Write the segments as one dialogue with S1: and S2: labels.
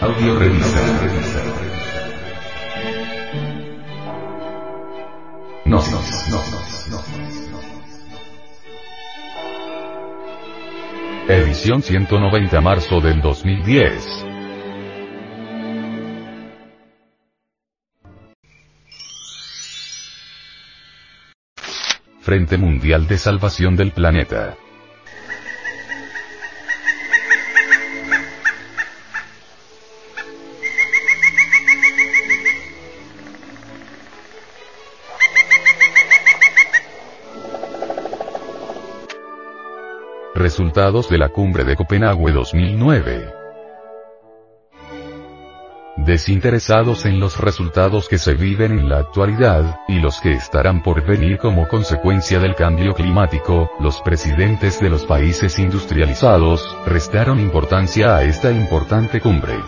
S1: Audio revista. No, no, no, no, Edición 190 marzo del 2010. Frente Mundial de Salvación del Planeta. Resultados de la Cumbre de Copenhague 2009. Desinteresados en los resultados que se viven en la actualidad, y los que estarán por venir como consecuencia del cambio climático, los presidentes de los países industrializados, restaron importancia a esta importante cumbre.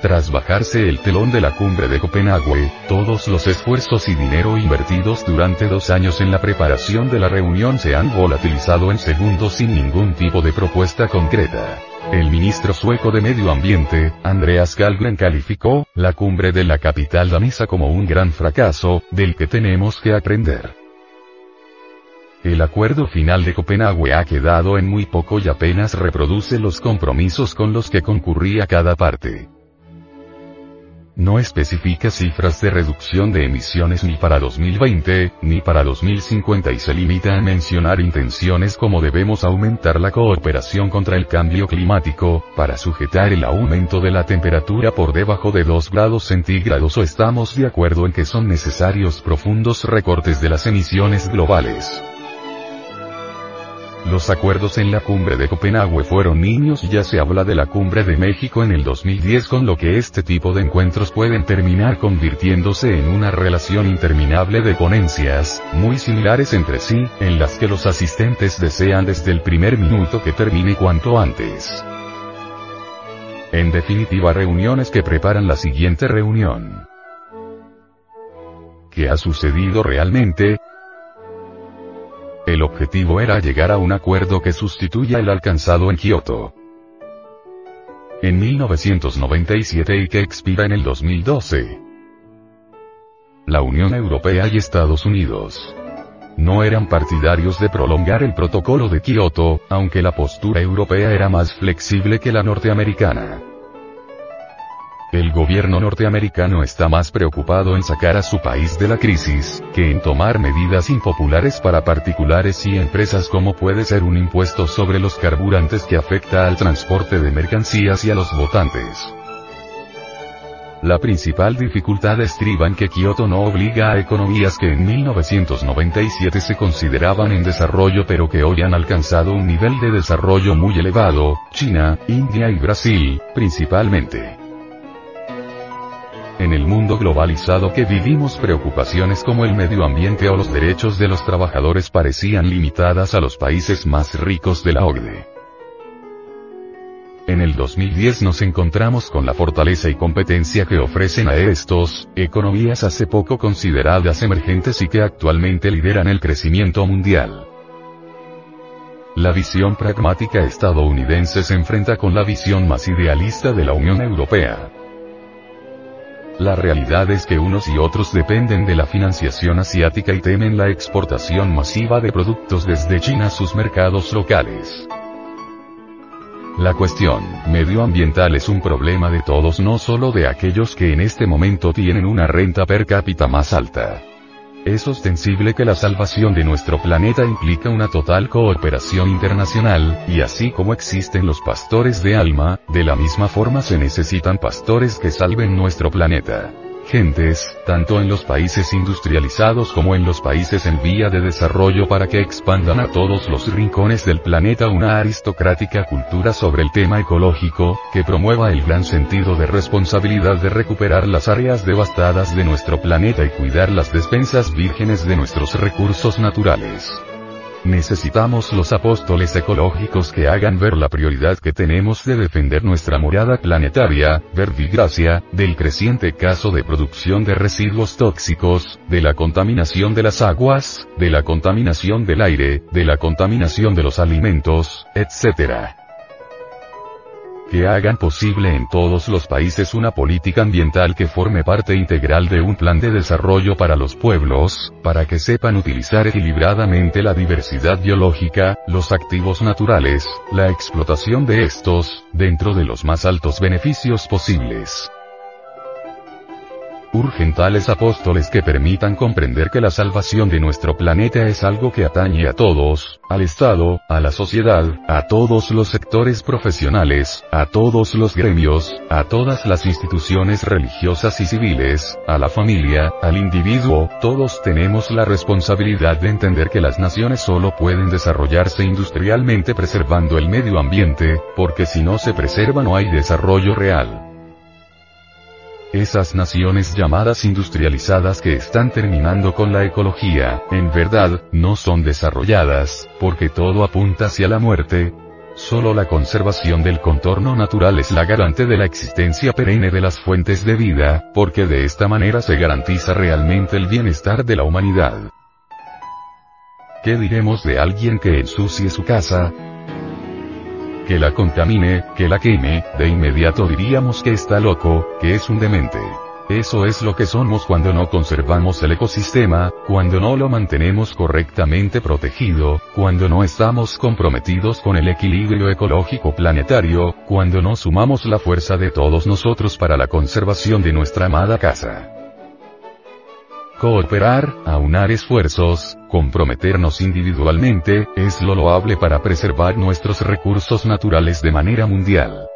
S1: Tras bajarse el telón de la cumbre de Copenhague, todos los esfuerzos y dinero invertidos durante dos años en la preparación de la reunión se han volatilizado en segundos sin ningún tipo de propuesta concreta. El ministro sueco de Medio Ambiente, Andreas Kalgren calificó, la cumbre de la capital danesa como un gran fracaso, del que tenemos que aprender. El acuerdo final de Copenhague ha quedado en muy poco y apenas reproduce los compromisos con los que concurría cada parte. No especifica cifras de reducción de emisiones ni para 2020, ni para 2050 y se limita a mencionar intenciones como debemos aumentar la cooperación contra el cambio climático, para sujetar el aumento de la temperatura por debajo de 2 grados centígrados o estamos de acuerdo en que son necesarios profundos recortes de las emisiones globales. Los acuerdos en la cumbre de Copenhague fueron niños y ya se habla de la cumbre de México en el 2010 con lo que este tipo de encuentros pueden terminar convirtiéndose en una relación interminable de ponencias, muy similares entre sí, en las que los asistentes desean desde el primer minuto que termine cuanto antes. En definitiva reuniones que preparan la siguiente reunión. ¿Qué ha sucedido realmente? El objetivo era llegar a un acuerdo que sustituya el alcanzado en Kioto. En 1997 y que expira en el 2012. La Unión Europea y Estados Unidos no eran partidarios de prolongar el protocolo de Kioto, aunque la postura europea era más flexible que la norteamericana. El gobierno norteamericano está más preocupado en sacar a su país de la crisis, que en tomar medidas impopulares para particulares y empresas como puede ser un impuesto sobre los carburantes que afecta al transporte de mercancías y a los votantes. La principal dificultad estriba en que Kioto no obliga a economías que en 1997 se consideraban en desarrollo pero que hoy han alcanzado un nivel de desarrollo muy elevado, China, India y Brasil, principalmente. En el mundo globalizado que vivimos preocupaciones como el medio ambiente o los derechos de los trabajadores parecían limitadas a los países más ricos de la OCDE. En el 2010 nos encontramos con la fortaleza y competencia que ofrecen a estos, economías hace poco consideradas emergentes y que actualmente lideran el crecimiento mundial. La visión pragmática estadounidense se enfrenta con la visión más idealista de la Unión Europea. La realidad es que unos y otros dependen de la financiación asiática y temen la exportación masiva de productos desde China a sus mercados locales. La cuestión medioambiental es un problema de todos no solo de aquellos que en este momento tienen una renta per cápita más alta. Es ostensible que la salvación de nuestro planeta implica una total cooperación internacional, y así como existen los pastores de alma, de la misma forma se necesitan pastores que salven nuestro planeta gentes, tanto en los países industrializados como en los países en vía de desarrollo para que expandan a todos los rincones del planeta una aristocrática cultura sobre el tema ecológico, que promueva el gran sentido de responsabilidad de recuperar las áreas devastadas de nuestro planeta y cuidar las despensas vírgenes de nuestros recursos naturales. Necesitamos los apóstoles ecológicos que hagan ver la prioridad que tenemos de defender nuestra morada planetaria, verbigracia, del creciente caso de producción de residuos tóxicos, de la contaminación de las aguas, de la contaminación del aire, de la contaminación de los alimentos, etc. que hagan posible en todos los países una política ambiental que forme parte integral de un plan de desarrollo para los pueblos, para que sepan utilizar equilibradamente la diversidad biológica, los activos naturales, la explotación de estos, dentro de los más altos beneficios posibles. Urgen tales apóstoles que permitan comprender que la salvación de nuestro planeta es algo que atañe a todos, al Estado, a la sociedad, a todos los sectores profesionales, a todos los gremios, a todas las instituciones religiosas y civiles, a la familia, al individuo, todos tenemos la responsabilidad de entender que las naciones solo pueden desarrollarse industrialmente preservando el medio ambiente, porque si no se preserva no hay desarrollo real. Esas naciones llamadas industrializadas que están terminando con la ecología, en verdad, no son desarrolladas, porque todo apunta hacia la muerte. Solo la conservación del contorno natural es la garante de la existencia perenne de las fuentes de vida, porque de esta manera se garantiza realmente el bienestar de la humanidad. ¿Qué diremos de alguien que ensucie su casa? Que la contamine, que la queme, de inmediato diríamos que está loco, que es un demente. Eso es lo que somos cuando no conservamos el ecosistema, cuando no lo mantenemos correctamente protegido, cuando no estamos comprometidos con el equilibrio ecológico planetario, cuando no sumamos la fuerza de todos nosotros para la conservación de nuestra amada casa. Cooperar, aunar esfuerzos, comprometernos individualmente, es lo loable para preservar nuestros recursos naturales de manera mundial.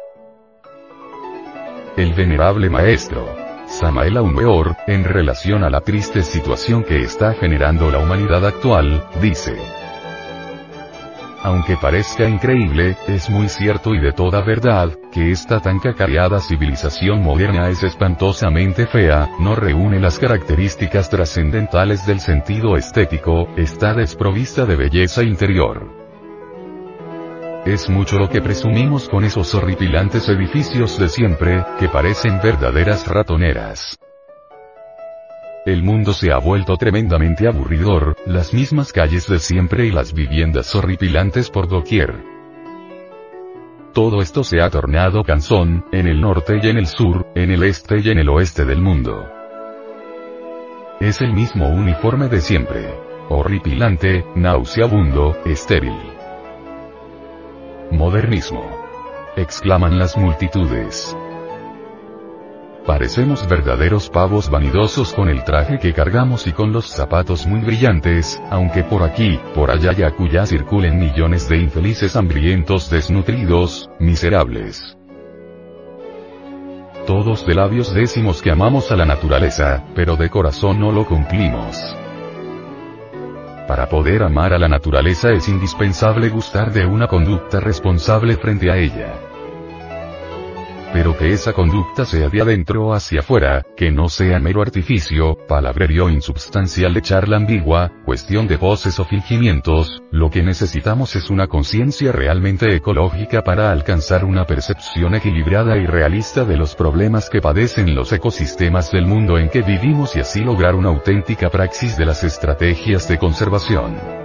S1: El venerable maestro, Samael Weor, en relación a la triste situación que está generando la humanidad actual, dice, aunque parezca increíble, es muy cierto y de toda verdad, que esta tan cacareada civilización moderna es espantosamente fea, no reúne las características trascendentales del sentido estético, está desprovista de belleza interior. Es mucho lo que presumimos con esos horripilantes edificios de siempre, que parecen verdaderas ratoneras. El mundo se ha vuelto tremendamente aburridor, las mismas calles de siempre y las viviendas horripilantes por doquier. Todo esto se ha tornado cansón, en el norte y en el sur, en el este y en el oeste del mundo. Es el mismo uniforme de siempre. Horripilante, nauseabundo, estéril. Modernismo. Exclaman las multitudes. Parecemos verdaderos pavos vanidosos con el traje que cargamos y con los zapatos muy brillantes, aunque por aquí, por allá y acullá circulen millones de infelices hambrientos desnutridos, miserables. Todos de labios decimos que amamos a la naturaleza, pero de corazón no lo cumplimos. Para poder amar a la naturaleza es indispensable gustar de una conducta responsable frente a ella pero que esa conducta sea de adentro hacia afuera, que no sea mero artificio, palabrerío insubstancial de charla ambigua, cuestión de voces o fingimientos, lo que necesitamos es una conciencia realmente ecológica para alcanzar una percepción equilibrada y realista de los problemas que padecen los ecosistemas del mundo en que vivimos y así lograr una auténtica praxis de las estrategias de conservación.